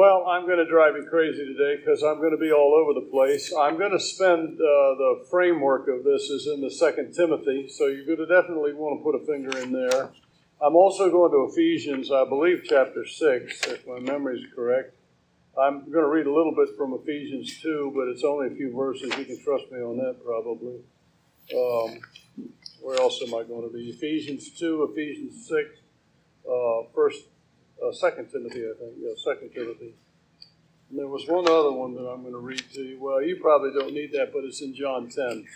Well, I'm going to drive you crazy today because I'm going to be all over the place. I'm going to spend uh, the framework of this is in the Second Timothy, so you're going to definitely want to put a finger in there. I'm also going to Ephesians, I believe, chapter six, if my memory is correct. I'm going to read a little bit from Ephesians two, but it's only a few verses. You can trust me on that, probably. Um, where else am I going to be? Ephesians two, Ephesians six, uh, First uh, Second Timothy, I think. Yeah, Second Timothy. And there was one other one that I'm going to read to you. Well, you probably don't need that, but it's in John 10.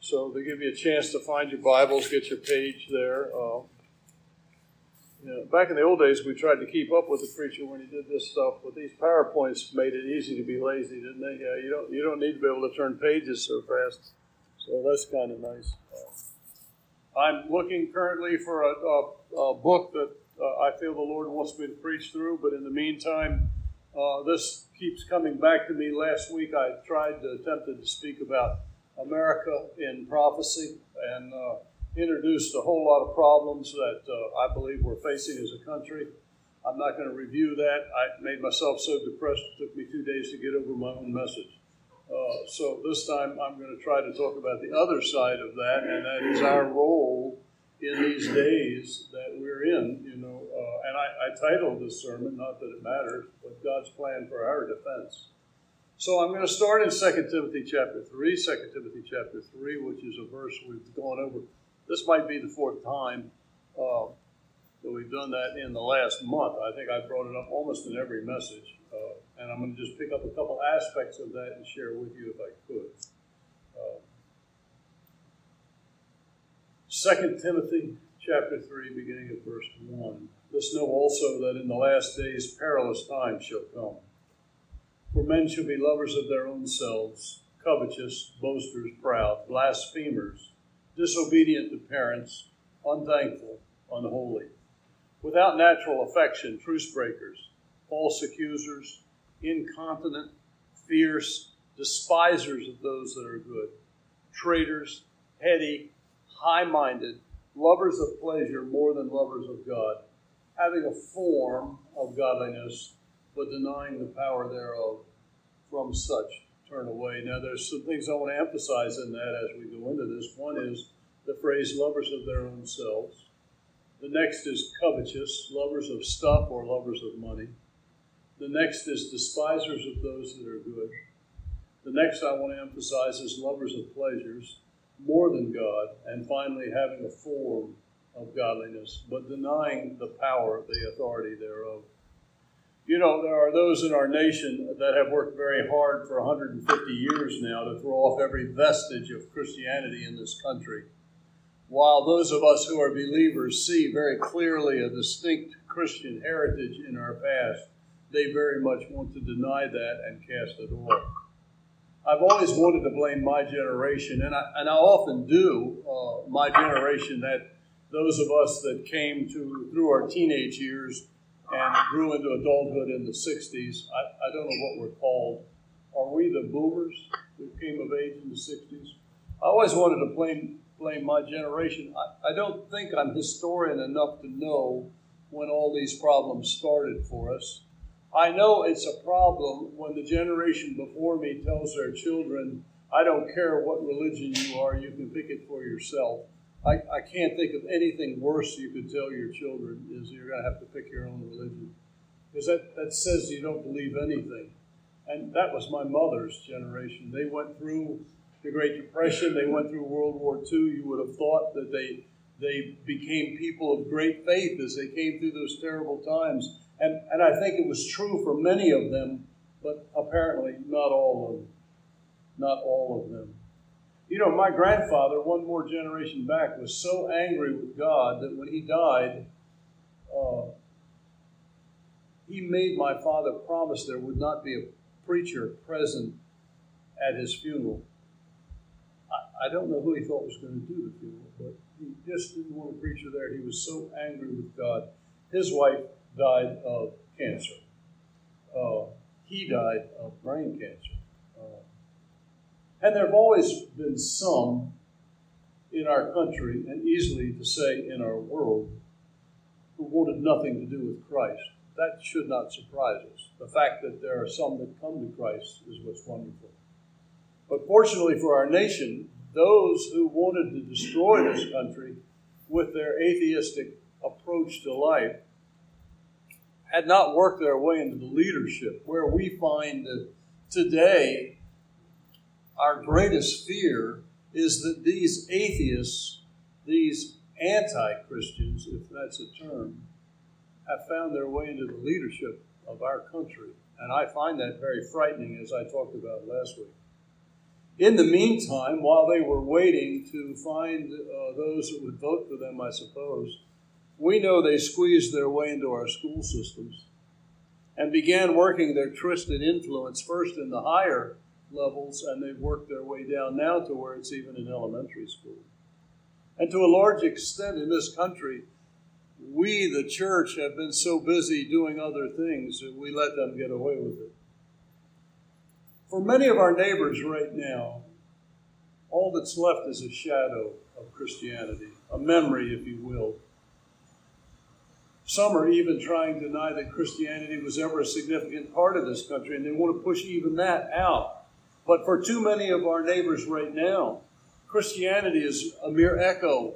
So they give you a chance to find your Bibles, get your page there. Uh, yeah, back in the old days, we tried to keep up with the preacher when he did this stuff, but these PowerPoints made it easy to be lazy, didn't they? Yeah, you don't you don't need to be able to turn pages so fast. So that's kind of nice. I'm looking currently for a, a, a book that uh, I feel the Lord wants me to preach through. But in the meantime, uh, this keeps coming back to me. Last week, I tried to attempted to speak about America in prophecy and uh, introduced a whole lot of problems that uh, I believe we're facing as a country. I'm not going to review that. I made myself so depressed it took me two days to get over my own message. Uh, so this time I'm going to try to talk about the other side of that, and that is our role in these days that we're in, I, I, titled this sermon, not that it matters, but God's plan for our defense. So I'm going to start in 2 Timothy chapter 3, 2 Timothy chapter 3, which is a verse we've gone over. This might be the fourth time uh, that we've done that in the last month. I think I brought it up almost in every message, uh, and I'm going to just pick up a couple aspects of that and share with you if I could. Uh, 2 Timothy chapter 3, beginning at verse 1. This know also that in the last days perilous times shall come. For men shall be lovers of their own selves, covetous, boasters, proud, blasphemers, disobedient to parents, unthankful, unholy, without natural affection, truce breakers, false accusers, incontinent, fierce, despisers of those that are good, traitors, heady, high minded, lovers of pleasure more than lovers of God, having a form of godliness, but denying the power thereof. From such turn away. Now, there's some things I want to emphasize in that as we go into this. One is the phrase lovers of their own selves. The next is covetous, lovers of stuff or lovers of money. The next is despisers of those that are good. The next I want to emphasize is lovers of pleasures more than God, and finally having a form of godliness, but denying the power, the authority thereof. You know, there are those in our nation that have worked very hard for 150 years now to throw off every vestige of Christianity in this country. While those of us who are believers see very clearly a distinct Christian heritage in our past, they very much want to deny that and cast it off. I've always wanted to blame my generation, and I, and I often do, uh, my generation, that those of us that came to through our teenage years and grew into adulthood in the 60s, I, I don't know what we're called. Are we the boomers who came of age in the 60s? I always wanted to blame, blame my generation. I, I don't think I'm historian enough to know when all these problems started for us. I know it's a problem when the generation before me tells their children, I don't care what religion you are, you can pick it for yourself. I, I can't think of anything worse you could tell your children is you're going to have to pick your own religion. Because that, that says you don't believe anything. And that was my mother's generation. They went through the Great Depression, they went through World War II. You would have thought that they, they became people of great faith as they came through those terrible times and, and I think it was true for many of them, but apparently not all of them. Not all of them. You know, my grandfather, one more generation back, was so angry with God that when he died, uh, he made my father promise there would not be a preacher present at his funeral. I, I don't know who he thought was going to do the funeral, but he just didn't want a preacher there. He was so angry with God. His wife died of cancer. Uh, he died of brain cancer. And there have always been some in our country, and easily to say in our world, who wanted nothing to do with Christ. that should not surprise us. The fact that there are some that come to Christ is what's wonderful. But fortunately for our nation, those who wanted to destroy this country with their atheistic approach to life had not worked their way into the leadership, where we find that today our greatest fear is that these atheists, these anti Christians, if that's a term, have found their way into the leadership of our country. And I find that very frightening, as I talked about last week. In the meantime, while they were waiting to find uh, those that would vote for them, I suppose, we know they squeezed their way into our school systems and began working their twisted influence first in the higher levels, and they've worked their way down now to where it's even in elementary school. And to a large extent in this country, we, the church, have been so busy doing other things that we let them get away with it. For many of our neighbors right now, all that's left is a shadow of Christianity, a memory, if you will. Some are even trying to deny that Christianity was ever a significant part of this country, and they want to push even that out. But for too many of our neighbors right now, Christianity is a mere echo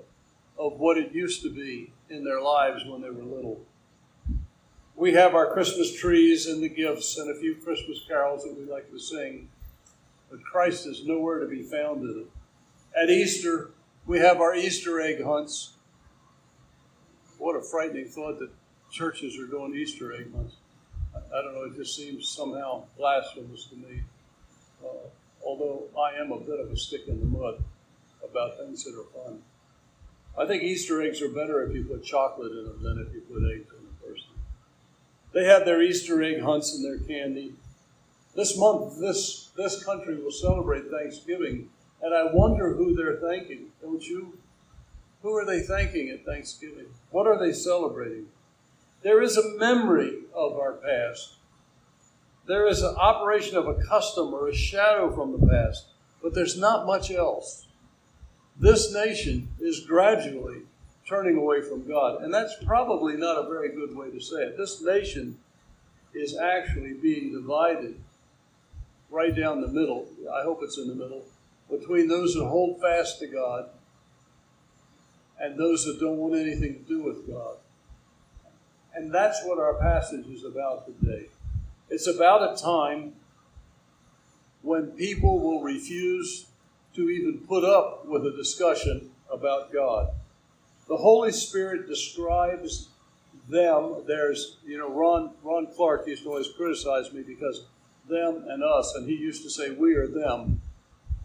of what it used to be in their lives when they were little. We have our Christmas trees and the gifts and a few Christmas carols that we like to sing, but Christ is nowhere to be found in it. At Easter, we have our Easter egg hunts. What a frightening thought that churches are doing Easter egg hunts. I don't know, it just seems somehow blasphemous to me. Uh, although I am a bit of a stick in the mud about things that are fun. I think Easter eggs are better if you put chocolate in them than if you put eggs in them personally. They have their Easter egg hunts and their candy. This month, this, this country will celebrate Thanksgiving, and I wonder who they're thanking, don't you? Who are they thanking at Thanksgiving? What are they celebrating? There is a memory of our past. There is an operation of a custom or a shadow from the past, but there's not much else this nation is gradually turning away from God. And that's probably not a very good way to say it. This nation is actually being divided right down the middle. I hope it's in the middle between those that hold fast to God and those that don't want anything to do with God. And that's what our passage is about today. It's about a time when people will refuse to even put up with a discussion about God. The Holy Spirit describes them. There's, you know, Ron, Ron Clark used to always criticize me because them and us, and he used to say, We are them.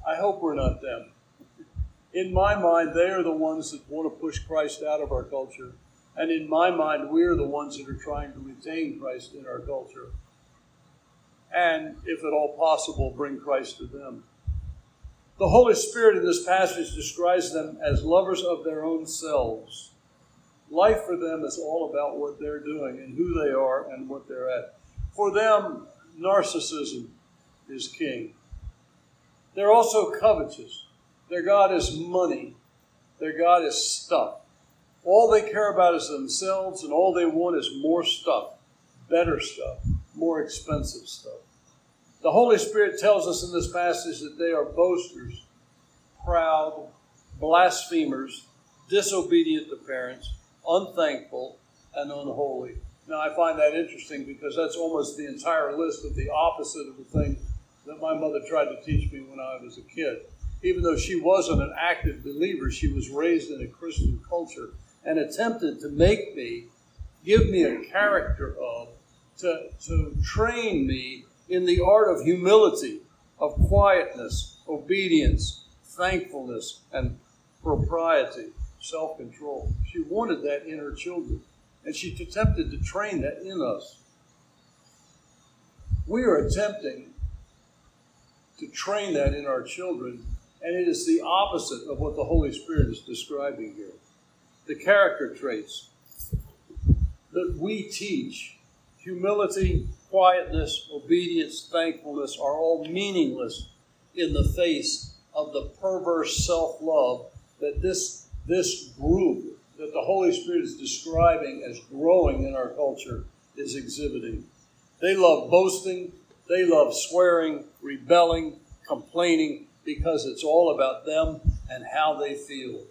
I hope we're not them. In my mind, they are the ones that want to push Christ out of our culture. And in my mind, we are the ones that are trying to retain Christ in our culture. And, if at all possible, bring Christ to them. The Holy Spirit in this passage describes them as lovers of their own selves. Life for them is all about what they're doing and who they are and what they're at. For them, narcissism is king. They're also covetous. Their God is money. Their God is stuff. All they care about is themselves, and all they want is more stuff, better stuff, more expensive stuff. The Holy Spirit tells us in this passage that they are boasters, proud, blasphemers, disobedient to parents, unthankful, and unholy. Now, I find that interesting because that's almost the entire list of the opposite of the thing that my mother tried to teach me when I was a kid. Even though she wasn't an active believer, she was raised in a Christian culture and attempted to make me, give me a character of, to, to train me in the art of humility, of quietness, obedience, thankfulness, and propriety, self control. She wanted that in her children, and she attempted to train that in us. We are attempting to train that in our children, and it is the opposite of what the Holy Spirit is describing here. The character traits that we teach humility, quietness, obedience, thankfulness are all meaningless in the face of the perverse self love that this, this group that the Holy Spirit is describing as growing in our culture is exhibiting. They love boasting, they love swearing, rebelling, complaining, because it's all about them and how they feel.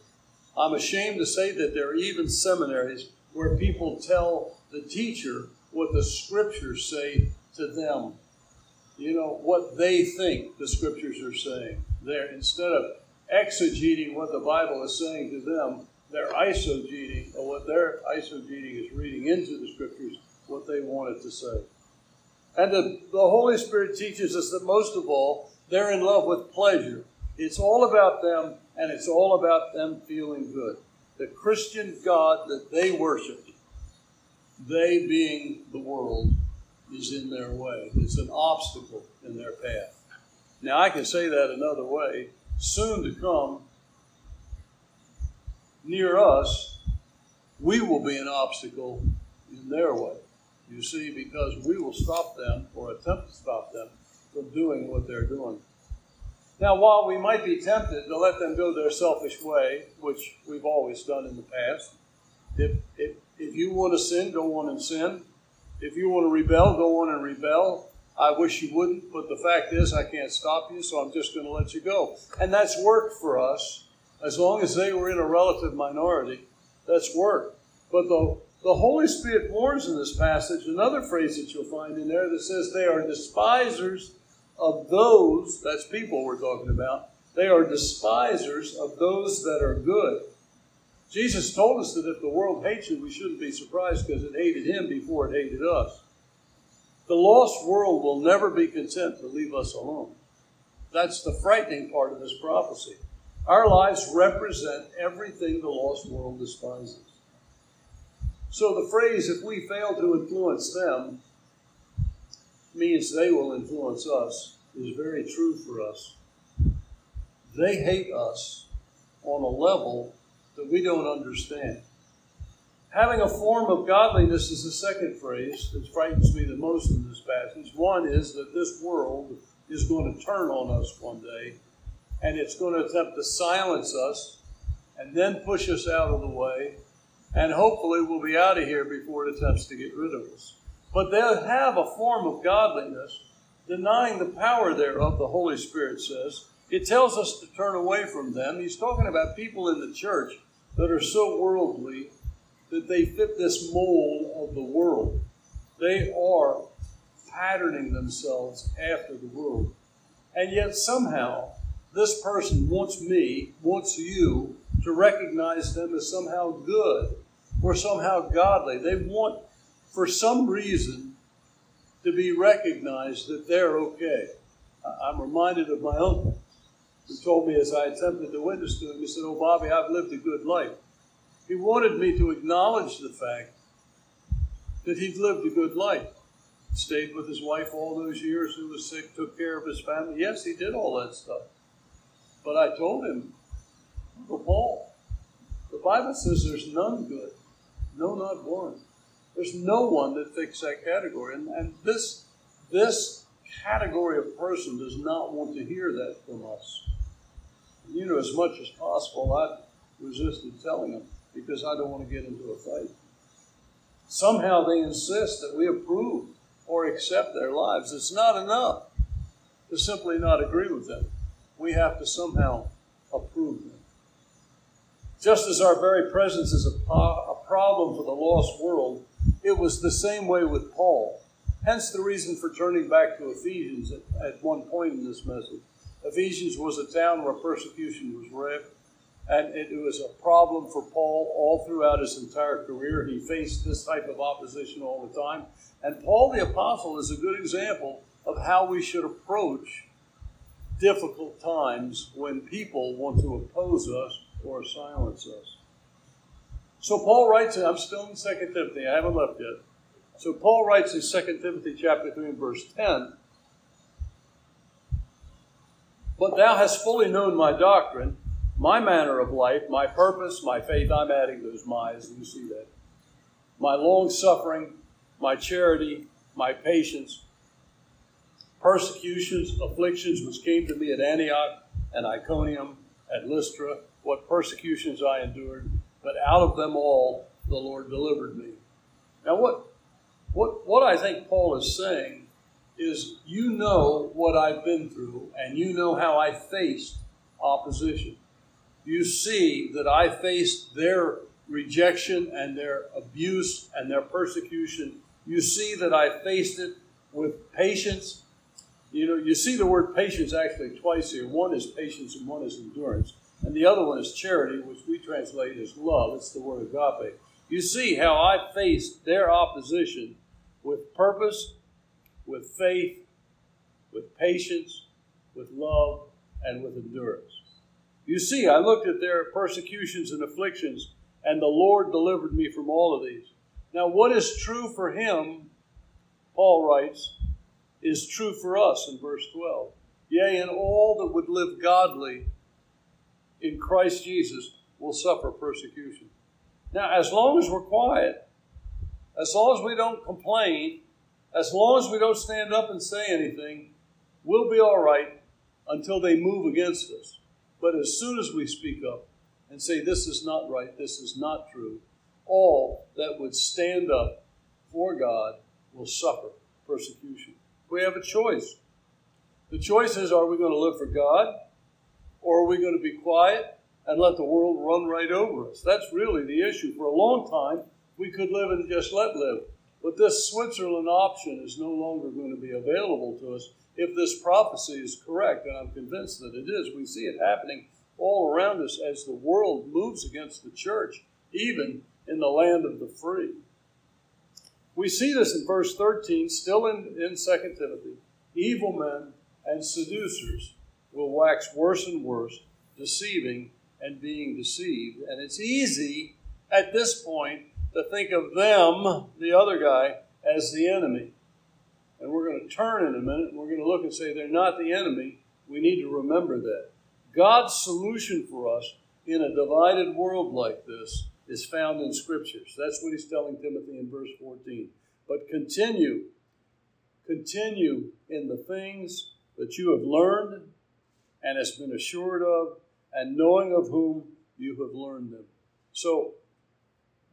I'm ashamed to say that there are even seminaries where people tell the teacher what the scriptures say to them. You know, what they think the scriptures are saying. There, instead of exegeting what the Bible is saying to them, they're eisegeting, or what they're eisegeting is reading into the scriptures what they want it to say. And the, the Holy Spirit teaches us that most of all, they're in love with pleasure. It's all about them, and it's all about them feeling good. The Christian God that they worship, they being the world, is in their way. It's an obstacle in their path. Now, I can say that another way. Soon to come, near us, we will be an obstacle in their way. You see, because we will stop them or attempt to stop them from doing what they're doing. Now, while we might be tempted to let them go their selfish way, which we've always done in the past, if, you want to sin, go on and sin. If you want to rebel, go on and rebel. I wish you wouldn't, but the fact is, I can't stop you, so I'm just going to let you go. And that's worked for us. As long as they were in a relative minority, that's worked. But the, the Holy Spirit warns in this passage another phrase that you'll find in there that says they are despisers of those, that's people we're talking about, they are despisers of those that are good. Jesus told us that if the world hates you, we shouldn't be surprised because it hated him before it hated us. The lost world will never be content to leave us alone. That's the frightening part of this prophecy. Our lives represent everything the lost world despises. So the phrase, if we fail to influence them, means they will influence us, is very true for us. They hate us on a level that we don't understand. Having a form of godliness is the second phrase that frightens me the most in this passage. One is that this world is going to turn on us one day, and it's going to attempt to silence us and then push us out of the way, and hopefully we'll be out of here before it attempts to get rid of us. But they'll have a form of godliness, denying the power thereof, the Holy Spirit says. It tells us to turn away from them. He's talking about people in the church that are so worldly that they fit this mold of the world. They are patterning themselves after the world. And yet, somehow, this person wants me, wants you to recognize them as somehow good or somehow godly. They want, for some reason, to be recognized that they're okay. I'm reminded of my uncle who told me as I attempted to witness to him, he said, Oh, Bobby, I've lived a good life. He wanted me to acknowledge the fact that he'd lived a good life. Stayed with his wife all those years, who was sick, took care of his family. Yes, he did all that stuff. But I told him, Uncle Paul, the Bible says there's none good. No, not one. There's no one that fits that category. And, and this, this category of person does not want to hear that from us. You know, as much as possible, I've resisted telling them because I don't want to get into a fight. Somehow they insist that we approve or accept their lives. It's not enough to simply not agree with them. We have to somehow approve them. Just as our very presence is a, a problem for the lost world, it was the same way with Paul. Hence the reason for turning back to Ephesians at, at one point in this message. Ephesians was a town where persecution was rampant and it was a problem for Paul all throughout his entire career. He faced this type of opposition all the time. And Paul the Apostle is a good example of how we should approach difficult times when people want to oppose us or silence us. So Paul writes, I'm still in 2 Timothy, I haven't left yet. So Paul writes in 2 Timothy chapter 3 and verse 10, But thou hast fully known my doctrine, my manner of life, my purpose, my faith, I'm adding those my's, you see that. My long suffering, my charity, my patience, persecutions, afflictions which came to me at Antioch and Iconium, at Lystra, what persecutions I endured, but out of them all the Lord delivered me. Now, what, What, what I think Paul is saying is you know what I've been through, and you know how I faced opposition. You see that I faced their rejection and their abuse and their persecution. You see that I faced it with patience. You know, you see the word patience actually twice here. One is patience and one is endurance. And the other one is charity, which we translate as love. It's the word agape. You see how I faced their opposition with purpose, with faith, with patience, with love, and with endurance. You see, I looked at their persecutions and afflictions, and the Lord delivered me from all of these. Now, what is true for him, Paul writes, is true for us in verse 12. Yea, and all that would live godly in Christ Jesus will suffer persecution. Now, as long as we're quiet, as long as we don't complain, as long as we don't stand up and say anything, we'll be all right until they move against us. But as soon as we speak up and say, This is not right, this is not true, all that would stand up for God will suffer persecution. We have a choice. The choice is are we going to live for God or are we going to be quiet and let the world run right over us? That's really the issue. For a long time, we could live and just let live. But this Switzerland option is no longer going to be available to us if this prophecy is correct, and I'm convinced that it is. We see it happening all around us as the world moves against the church, even in the land of the free. We see this in verse 13, still in, in 2 Timothy. Evil men and seducers will wax worse and worse, deceiving and being deceived. And it's easy at this point to think of them, the other guy, as the enemy. And we're going to turn in a minute and we're going to look and say they're not the enemy. We need to remember that. God's solution for us in a divided world like this is found in scriptures. That's what he's telling Timothy in verse 14. But continue, continue in the things that you have learned and has been assured of, and knowing of whom you have learned them. So,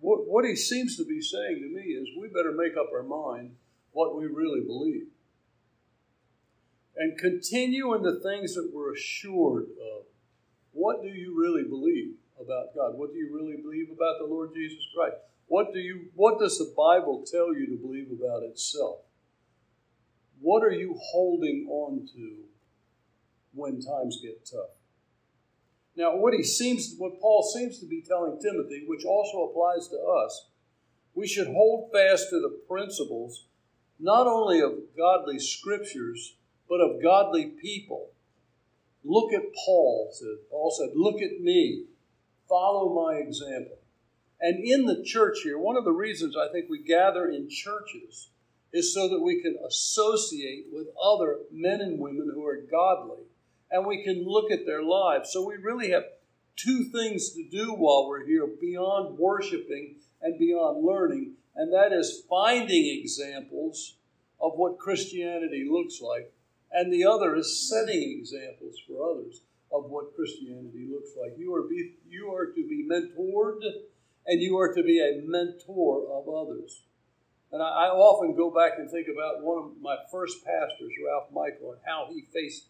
what, what he seems to be saying to me is we better make up our mind what we really believe. And continue in the things that we're assured of. What do you really believe about God? What do you really believe about the Lord Jesus Christ? What do you what does the Bible tell you to believe about itself? What are you holding on to when times get tough. Now, what he seems, what Paul seems to be telling Timothy, which also applies to us, we should hold fast to the principles not only of godly scriptures, but of godly people. Look at Paul. Said, Paul said, Look at me. Follow my example. And in the church here, one of the reasons I think we gather in churches is so that we can associate with other men and women who are godly and we can look at their lives. So we really have two things to do while we're here beyond worshiping and beyond learning, and that is finding examples of what Christianity looks like, and the other is setting examples for others of what Christianity looks like. You are, be, you are to be mentored, and you are to be a mentor of others. And I, I often go back and think about one of my first pastors, Ralph Michael, and how he faced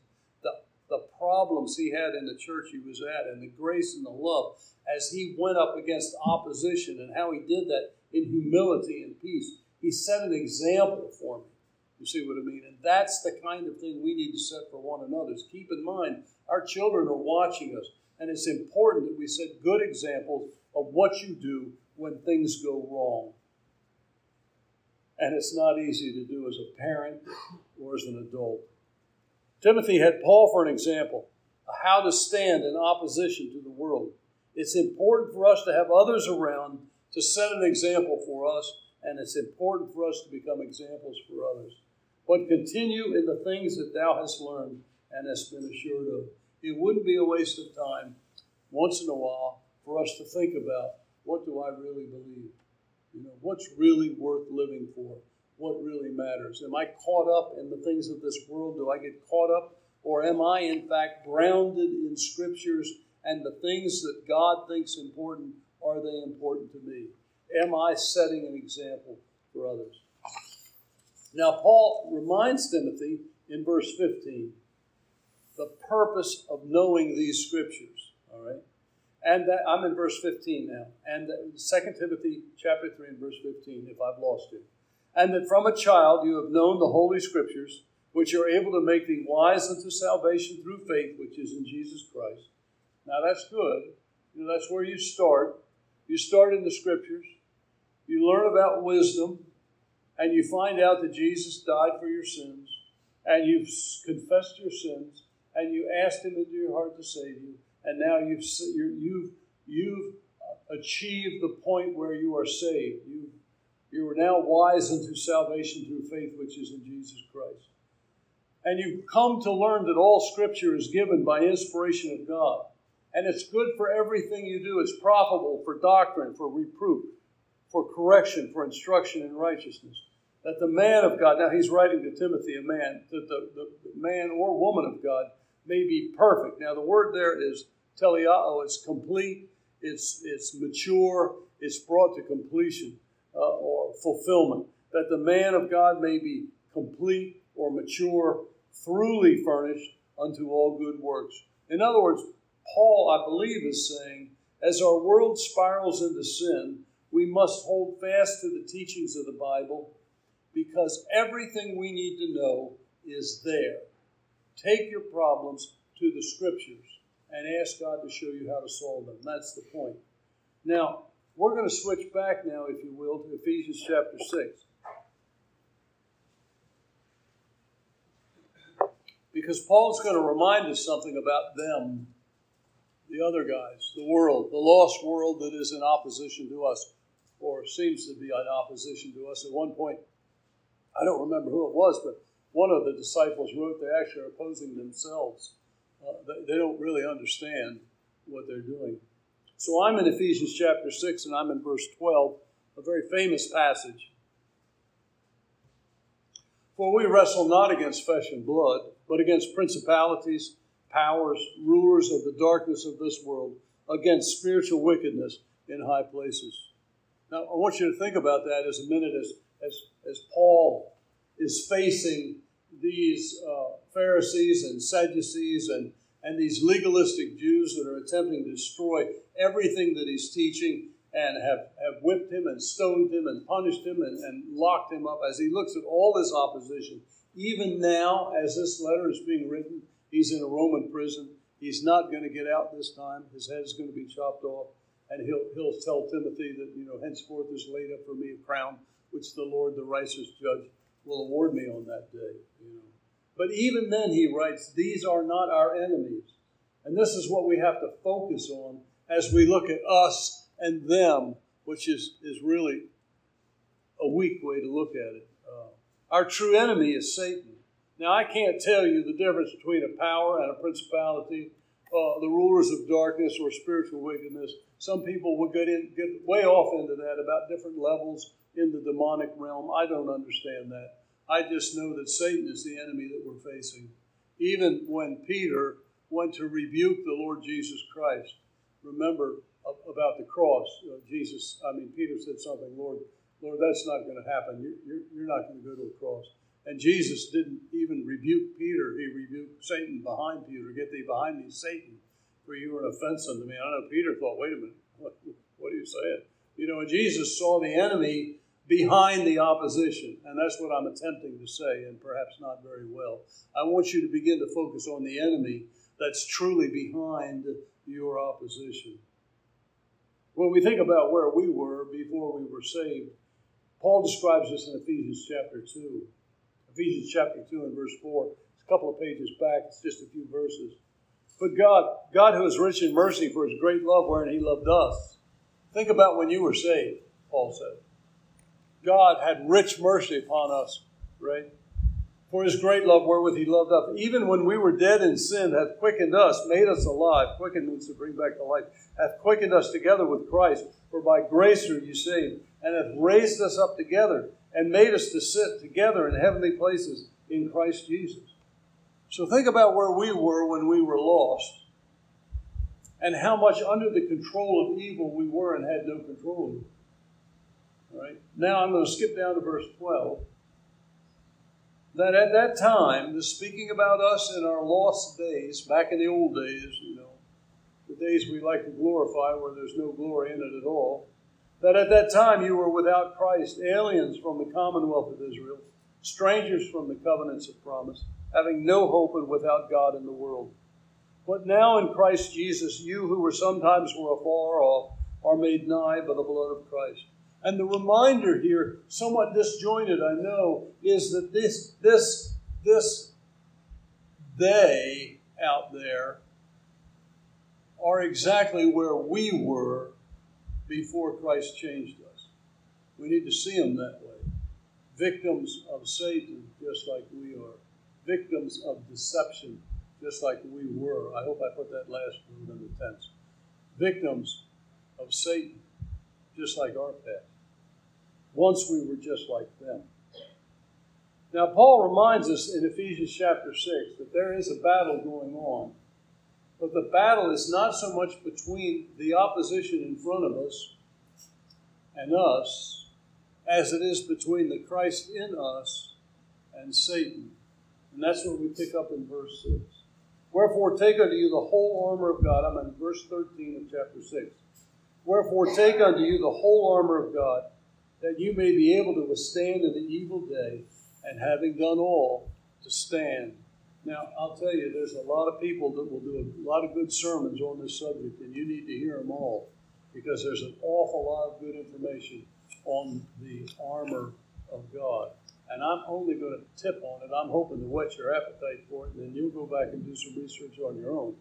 the problems he had in the church he was at and the grace and the love as he went up against opposition and how he did that in humility and peace. He set an example for me. You see what I mean? And that's the kind of thing we need to set for one another. Keep in mind, our children are watching us, and it's important that we set good examples of what you do when things go wrong. And it's not easy to do as a parent or as an adult. Timothy had Paul for an example of how to stand in opposition to the world. It's important for us to have others around to set an example for us, and it's important for us to become examples for others. But continue in the things that thou hast learned and hast been assured of. It wouldn't be a waste of time once in a while for us to think about what do I really believe? You know, what's really worth living for? What really matters. Am I caught up in the things of this world? Do I get caught up? Or am I, in fact, grounded in scriptures and the things that God thinks important, are they important to me? Am I setting an example for others? Now, Paul reminds Timothy in verse 15 the purpose of knowing these scriptures. All right? And that, I'm in verse 15 now. And 2 Timothy chapter 3 and verse 15, if I've lost it. And that from a child you have known the holy scriptures, which are able to make thee wise unto salvation through faith, which is in Jesus Christ. Now that's good. You know, that's where you start. You start in the scriptures. You learn about wisdom, and you find out that Jesus died for your sins, and you've confessed your sins, and you asked Him into your heart to save you, and now you've you've you've uh, achieved the point where you are saved. You you are now wise unto salvation through faith, which is in Jesus Christ. And you've come to learn that all Scripture is given by inspiration of God. And it's good for everything you do. It's profitable for doctrine, for reproof, for correction, for instruction in righteousness. That the man of God, now he's writing to Timothy, a man, that the, the, man or woman of God may be perfect. Now the word there is teleao, it's complete, it's, it's mature, it's brought to completion uh, or fulfillment. That the man of God may be complete or mature, thoroughly furnished unto all good works. In other words, Paul, I believe, is saying, as our world spirals into sin, we must hold fast to the teachings of the Bible because everything we need to know is there. Take your problems to the scriptures and ask God to show you how to solve them. That's the point. Now, we're going to switch back now, if you will, to Ephesians chapter 6. Because Paul's going to remind us something about them the other guys, the world, the lost world that is in opposition to us, or seems to be in opposition to us. At one point, I don't remember who it was, but one of the disciples wrote they actually are opposing themselves. Uh, they, they don't really understand what they're doing. So I'm in Ephesians chapter 6 and I'm in verse 12, a very famous passage. For we wrestle not against flesh and blood, but against principalities powers, rulers of the darkness of this world, against spiritual wickedness in high places. Now, I want you to think about that as a minute as, as, as Paul is facing these uh, Pharisees and Sadducees and, and these legalistic Jews that are attempting to destroy everything that he's teaching and have, have whipped him and stoned him and punished him and, and locked him up as he looks at all this opposition. Even now, as this letter is being written, He's in a Roman prison. He's not going to get out this time. His head is going to be chopped off. And he'll, he'll tell Timothy that, you know, henceforth is laid up for me a crown, which the Lord, the righteous judge, will award me on that day. You know. But even then, he writes, these are not our enemies. And this is what we have to focus on as we look at us and them, which is, is really a weak way to look at it. Uh, our true enemy is Satan. Now, I can't tell you the difference between a power and a principality, uh, the rulers of darkness or spiritual wickedness. Some people will get, in, get way off into that about different levels in the demonic realm. I don't understand that. I just know that Satan is the enemy that we're facing. Even when Peter went to rebuke the Lord Jesus Christ, remember about the cross. Uh, Jesus, I mean, Peter said something, Lord, Lord, that's not going to happen. You're, you're, not going to go to a cross. And Jesus didn't even rebuke Peter, he rebuked Satan behind Peter. Get thee behind me, Satan, for you are an offense unto me. I know Peter thought, wait a minute, what, what are you saying? You know, and Jesus saw the enemy behind the opposition. And that's what I'm attempting to say, and perhaps not very well. I want you to begin to focus on the enemy that's truly behind your opposition. When we think about where we were before we were saved, Paul describes this in Ephesians chapter 2. Ephesians chapter 2 and verse 4. It's a couple of pages back, it's just a few verses. But God, God who is rich in mercy for his great love wherein he loved us. Think about when you were saved, Paul said. God had rich mercy upon us, right? For his great love wherewith he loved us. Even when we were dead in sin, hath quickened us, made us alive. Quickened means to bring back to life. Hath quickened us together with Christ. For by grace are you saved. And hath raised us up together and made us to sit together in heavenly places in Christ Jesus. So think about where we were when we were lost and how much under the control of evil we were and had no control. All right. Now I'm going to skip down to verse 12. that at that time, the speaking about us in our lost days, back in the old days, you know, the days we like to glorify where there's no glory in it at all, that at that time you were without Christ, aliens from the commonwealth of Israel, strangers from the covenants of promise, having no hope and without God in the world. But now in Christ Jesus, you who were sometimes were afar off are made nigh by the blood of Christ. And the reminder here, somewhat disjointed, I know, is that this this this they out there are exactly where we were before Christ changed us. We need to see them that way. Victims of Satan, just like we are. Victims of deception, just like we were. I hope I put that last word in the tense. Victims of Satan, just like our past. Once we were just like them. Now, Paul reminds us in Ephesians chapter 6 that there is a battle going on. But the battle is not so much between the opposition in front of us and us as it is between the Christ in us and Satan. And that's what we pick up in verse 6. Wherefore, take unto you the whole armor of God. I'm in verse 13 of chapter 6. Wherefore, take unto you the whole armor of God, that you may be able to withstand in the evil day, and having done all, to stand. Now, I'll tell you, there's a lot of people that will do a lot of good sermons on this subject, and you need to hear them all because there's an awful lot of good information on the armor of God. And I'm only going to tip on it. I'm hoping to whet your appetite for it, and then you'll go back and do some research on your own.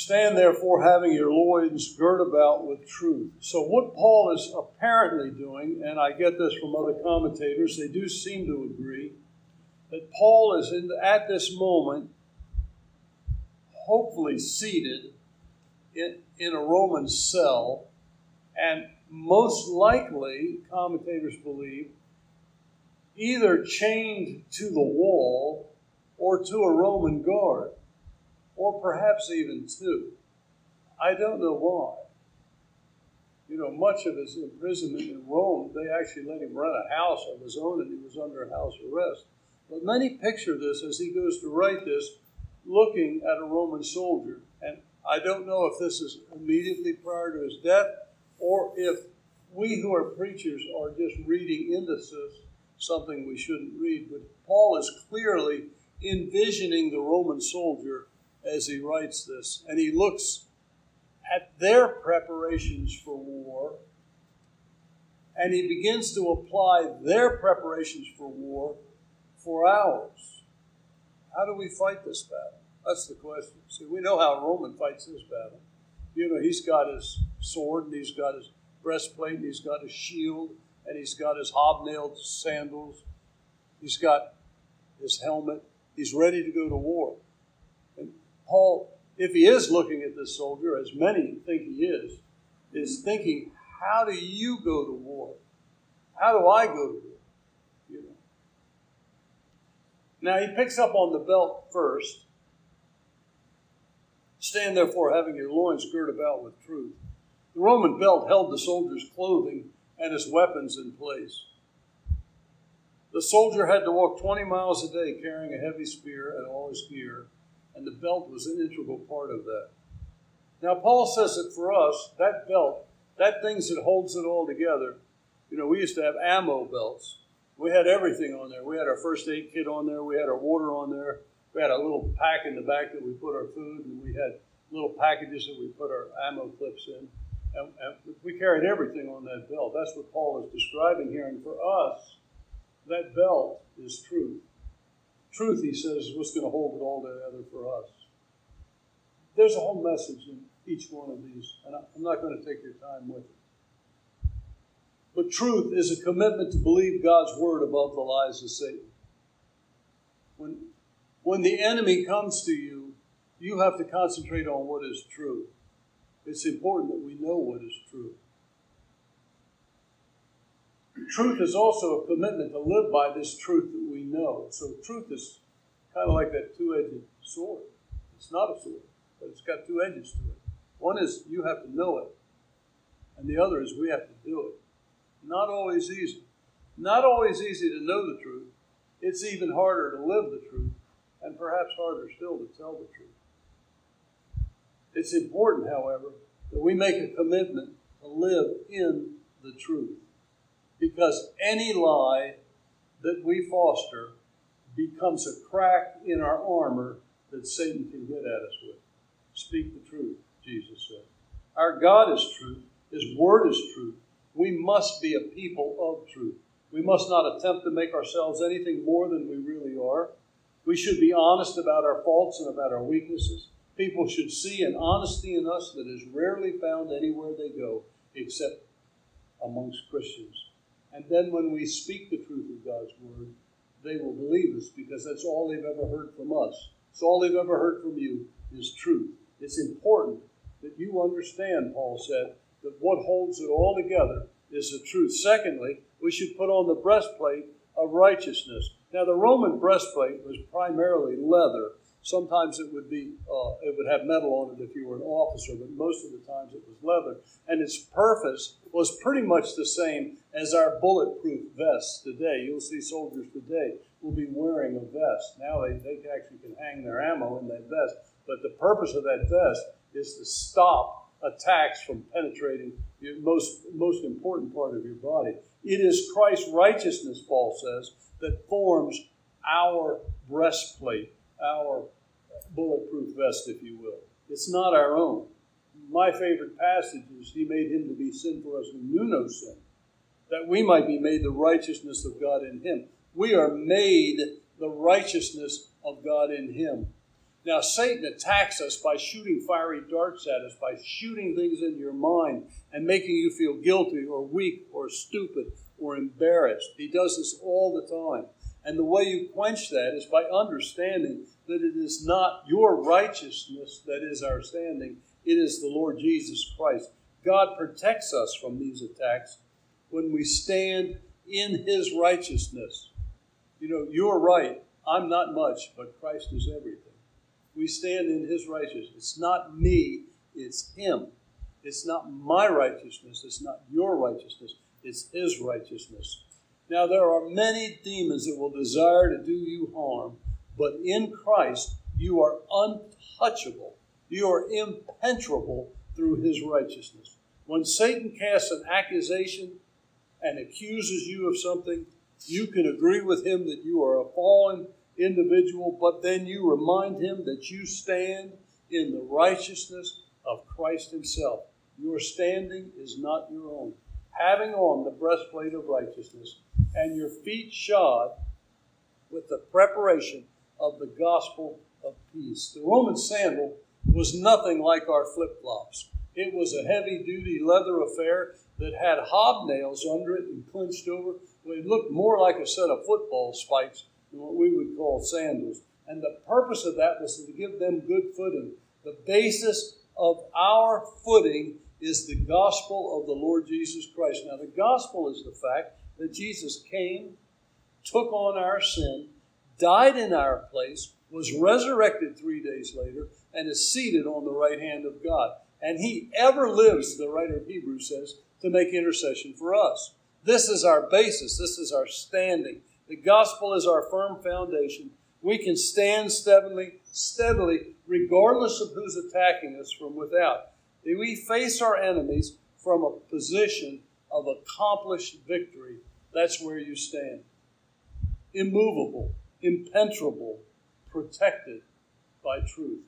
Stand therefore, having your loins girt about with truth. So, what Paul is apparently doing, and I get this from other commentators, they do seem to agree, that Paul is in, at this moment, hopefully seated in, in a Roman cell, and most likely, commentators believe, either chained to the wall or to a Roman guard or perhaps even two. I don't know why. You know, much of his imprisonment in Rome, they actually let him rent a house of his own and he was under house arrest. But many picture this as he goes to write this, looking at a Roman soldier. And I don't know if this is immediately prior to his death or if we who are preachers are just reading into this something we shouldn't read. But Paul is clearly envisioning the Roman soldier as he writes this, and he looks at their preparations for war, and he begins to apply their preparations for war for ours. How do we fight this battle? That's the question. See, we know how Roman fights this battle. You know, he's got his sword, and he's got his breastplate, and he's got his shield, and he's got his hobnailed sandals, he's got his helmet. He's ready to go to war. Paul, if he is looking at this soldier, as many think he is, is thinking, how do you go to war? How do I go to war? You know. Now he picks up on the belt first. Stand therefore, having your loins girt about with truth. The Roman belt held the soldier's clothing and his weapons in place. The soldier had to walk 20 miles a day carrying a heavy spear and all his gear and the belt was an integral part of that. Now, Paul says that for us, that belt, that thing that holds it all together, you know, we used to have ammo belts. We had everything on there. We had our first aid kit on there. We had our water on there. We had a little pack in the back that we put our food, and we had little packages that we put our ammo clips in. And, and we carried everything on that belt. That's what Paul is describing here. And for us, that belt is truth. Truth, he says, is what's going to hold it all together for us. There's a whole message in each one of these, and I'm not going to take your time with it. But truth is a commitment to believe God's word above the lies of Satan. When, when the enemy comes to you, you have to concentrate on what is true. It's important that we know what is true. Truth is also a commitment to live by this truth that we know. So truth is kind of like that two-edged sword. It's not a sword, but it's got two edges to it. One is you have to know it, and the other is we have to do it. Not always easy. not always easy to know the truth. It's even harder to live the truth, and perhaps harder still to tell the truth. It's important, however, that we make a commitment to live in the truth. Because any lie that we foster becomes a crack in our armor that Satan can get at us with. Speak the truth, Jesus said. Our God is truth, His Word is truth. We must be a people of truth. We must not attempt to make ourselves anything more than we really are. We should be honest about our faults and about our weaknesses. People should see an honesty in us that is rarely found anywhere they go except amongst Christians. And then when we speak the truth of God's Word, they will believe us because that's all they've ever heard from us. It's all they've ever heard from you is truth. It's important that you understand, Paul said, that what holds it all together is the truth. Secondly, we should put on the breastplate of righteousness. Now, the Roman breastplate was primarily leather. Sometimes it would be uh, it would have metal on it if you were an officer, but most of the times it was leather. And its purpose was pretty much the same as our bulletproof vests today. You'll see soldiers today will be wearing a vest. Now they, they actually can hang their ammo in that vest. But the purpose of that vest is to stop attacks from penetrating the most, most important part of your body. It is Christ's righteousness, Paul says, that forms our breastplate, our bulletproof vest, if you will. It's not our own. My favorite passage is He made Him to be sin for us who knew no sin, that we might be made the righteousness of God in Him. We are made the righteousness of God in Him. Now, Satan attacks us by shooting fiery darts at us, by shooting things into your mind and making you feel guilty or weak or stupid or embarrassed. He does this all the time. And the way you quench that is by understanding that it is not your righteousness that is our standing, it is the Lord Jesus Christ. God protects us from these attacks when we stand in His righteousness. You know, you're right. I'm not much, but Christ is everything. We stand in His righteousness. It's not me, it's Him. It's not my righteousness, it's not your righteousness, it's His righteousness. Now, there are many demons that will desire to do you harm, but in Christ, you are untouchable. You are impenetrable through His righteousness. When Satan casts an accusation and accuses you of something, you can agree with him that you are a fallen individual, but then you remind him that you stand in the righteousness of Christ Himself. Your standing is not your own. Having on the breastplate of righteousness and your feet shod with the preparation of the gospel of peace. The Roman sandal was nothing like our flip flops. It was a heavy duty leather affair that had hobnails under it and clinched over. It looked more like a set of football spikes than what we would call sandals. And the purpose of that was to give them good footing. The basis of our footing is the gospel of the Lord Jesus Christ. Now, the gospel is the fact that Jesus came, took on our sin, died in our place, was resurrected three days later, and is seated on the right hand of God. And he ever lives, the writer of Hebrews says, to make intercession for us. This is our basis, this is our standing. The gospel is our firm foundation. We can stand steadily, steadily, regardless of who's attacking us from without. We face our enemies from a position of accomplished victory. That's where you stand. Immovable, impenetrable, protected by truth.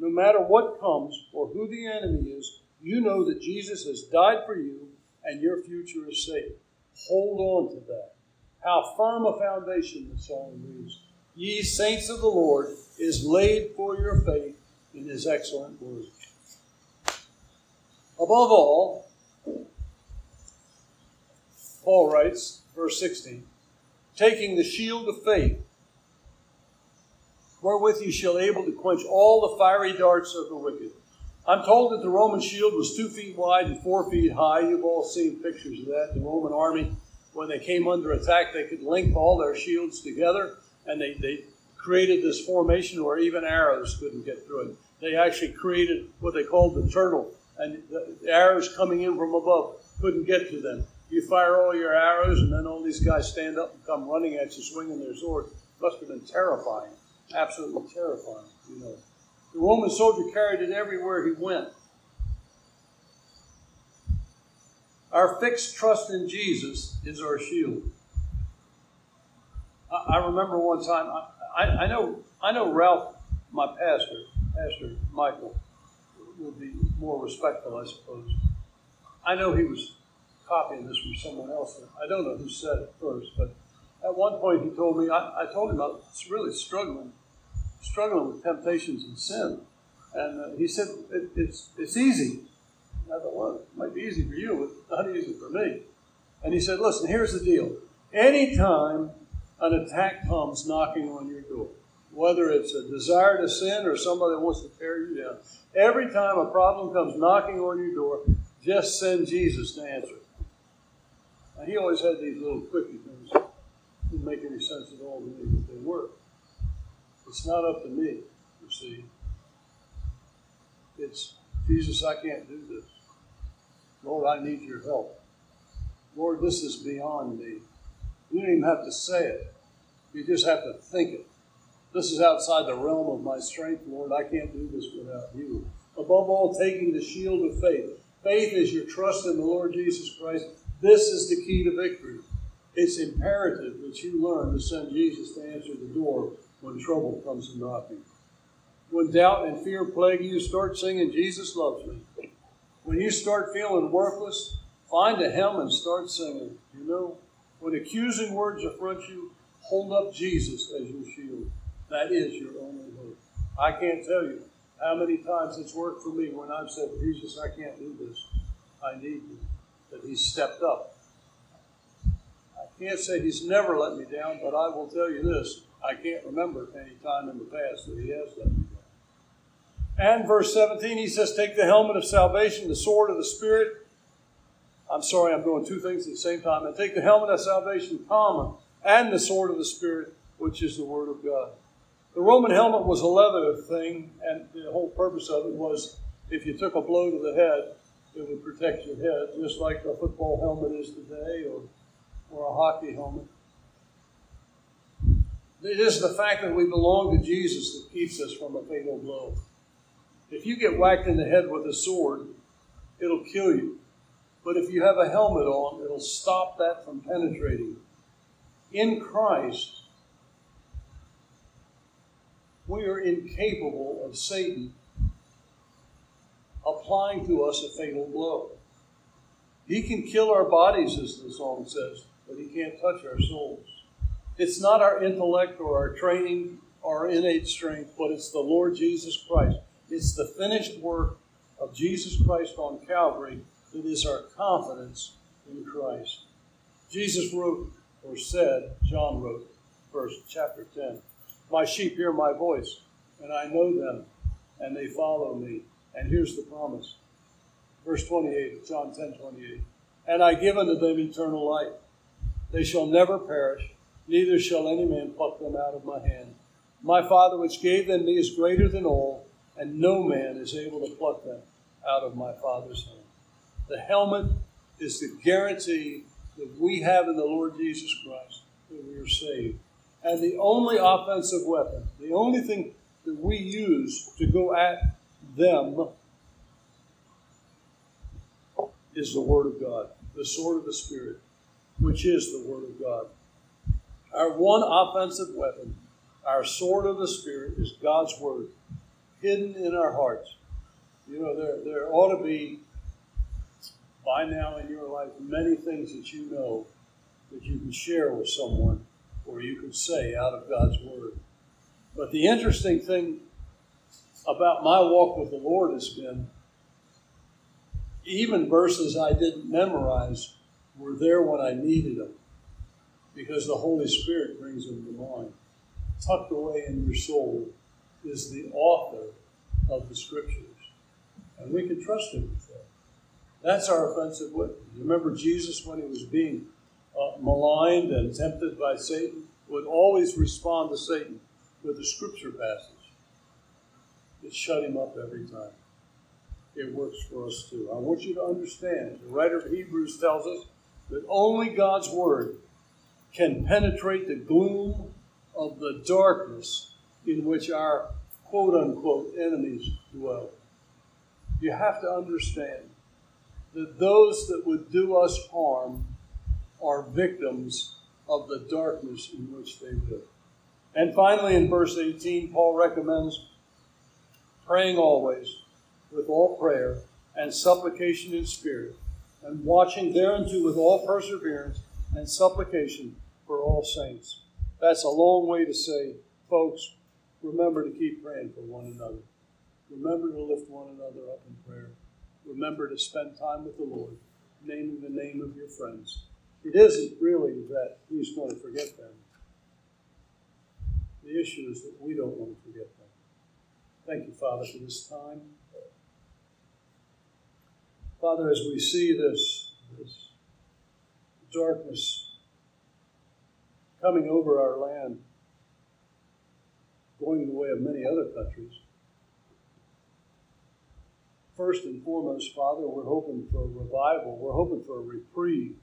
No matter what comes or who the enemy is, you know that Jesus has died for you and your future is safe. Hold on to that. How firm a foundation the song reads. Ye saints of the Lord is laid for your faith in his excellent word. Above all, Paul writes, verse 16, taking the shield of faith, wherewith you shall able to quench all the fiery darts of the wicked. I'm told that the Roman shield was two feet wide and four feet high. You've all seen pictures of that. The Roman army, when they came under attack, they could link all their shields together, and they, they created this formation where even arrows couldn't get through it. They actually created what they called the turtle, and the arrows coming in from above couldn't get to them. You fire all your arrows, and then all these guys stand up and come running at you, swinging their swords. Must have been terrifying, absolutely terrifying. You know, the Roman soldier carried it everywhere he went. Our fixed trust in Jesus is our shield. I, I remember one time. I, I, I know. I know Ralph, my pastor, Pastor Michael, would be more respectful, I suppose. I know he was copying this from someone else. I don't know who said it first, but at one point he told me, I, I told him I was really struggling, struggling with temptations and sin. And uh, he said, it, it's, it's easy. I thought, well, it might be easy for you, but not easy for me. And he said, listen, here's the deal. Anytime an attack comes knocking on your door, whether it's a desire to sin or somebody that wants to tear you down, every time a problem comes knocking on your door, just send Jesus to answer it. Now, he always had these little quickie things. Didn't make any sense at all to me, but they were. It's not up to me, you see. It's, Jesus, I can't do this. Lord, I need your help. Lord, this is beyond me. You don't even have to say it. You just have to think it. This is outside the realm of my strength, Lord. I can't do this without you. Above all, taking the shield of faith. Faith is your trust in the Lord Jesus Christ. This is the key to victory. It's imperative that you learn to send Jesus to answer the door when trouble comes knocking. When doubt and fear plague you, start singing, Jesus loves me. When you start feeling worthless, find a hymn and start singing. You know, when accusing words affront you, hold up Jesus as your shield. That is your only hope. I can't tell you how many times it's worked for me when I've said, Jesus, I can't do this. I need you. That He's stepped up. I can't say He's never let me down, but I will tell you this I can't remember any time in the past that He has done. down. And verse 17, he says, Take the helmet of salvation, the sword of the Spirit. I'm sorry, I'm doing two things at the same time. And take the helmet of salvation, common, and the sword of the Spirit, which is the Word of God. The Roman helmet was a leather thing, and the whole purpose of it was if you took a blow to the head, it would protect your head, just like a football helmet is today or, or a hockey helmet. It is the fact that we belong to Jesus that keeps us from a fatal blow. If you get whacked in the head with a sword, it'll kill you. But if you have a helmet on, it'll stop that from penetrating. In Christ, we are incapable of Satan applying to us a fatal blow. He can kill our bodies, as the song says, but he can't touch our souls. It's not our intellect or our training or our innate strength, but it's the Lord Jesus Christ it's the finished work of Jesus Christ on Calvary that is our confidence in Christ. Jesus wrote or said, John wrote, verse chapter 10, My sheep hear my voice, and I know them, and they follow me. And here's the promise. Verse 28, John 10 28. And I give unto them eternal life. They shall never perish, neither shall any man pluck them out of my hand. My Father, which gave them me, is greater than all and no man is able to pluck them out of my Father's hand. The helmet is the guarantee that we have in the Lord Jesus Christ that we are saved. And the only offensive weapon, the only thing that we use to go at them is the Word of God, the sword of the Spirit, which is the Word of God. Our one offensive weapon, our sword of the Spirit, is God's Word hidden in our hearts. You know, there, there ought to be, by now in your life, many things that you know that you can share with someone or you can say out of God's Word. But the interesting thing about my walk with the Lord has been even verses I didn't memorize were there when I needed them because the Holy Spirit brings them to mind. Tucked away in your soul is the author of the scriptures. And we can trust him with that. That's our offensive witness. Remember Jesus, when he was being uh, maligned and tempted by Satan, would always respond to Satan with a scripture passage. It shut him up every time. It works for us too. I want you to understand. The writer of Hebrews tells us that only God's Word can penetrate the gloom of the darkness in which our quote unquote enemies dwell. You have to understand that those that would do us harm are victims of the darkness in which they live. And finally, in verse 18, Paul recommends praying always with all prayer and supplication in spirit, and watching thereunto with all perseverance and supplication for all saints. That's a long way to say, folks, remember to keep praying for one another. Remember to lift one another up in prayer. Remember to spend time with the Lord, naming the name of your friends. It isn't really that He's going to forget them. The issue is that we don't want to forget them. Thank you, Father, for this time. Father, as we see this, darkness coming over our land, going the way of many other countries, first and foremost, Father, we're hoping for a revival. We're hoping for a reprieve.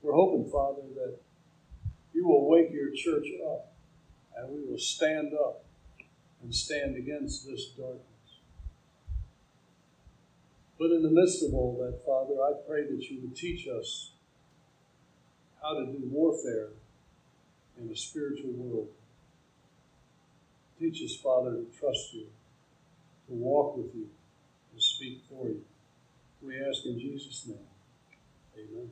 We're hoping, Father, that you will wake your church up and we will stand up and stand against this darkness. But in the midst of all that, Father, I pray that you would teach us how to do warfare in a spiritual world. Teach us, Father, to trust you, to walk with you, to speak for you. We ask in Jesus' name. Amen.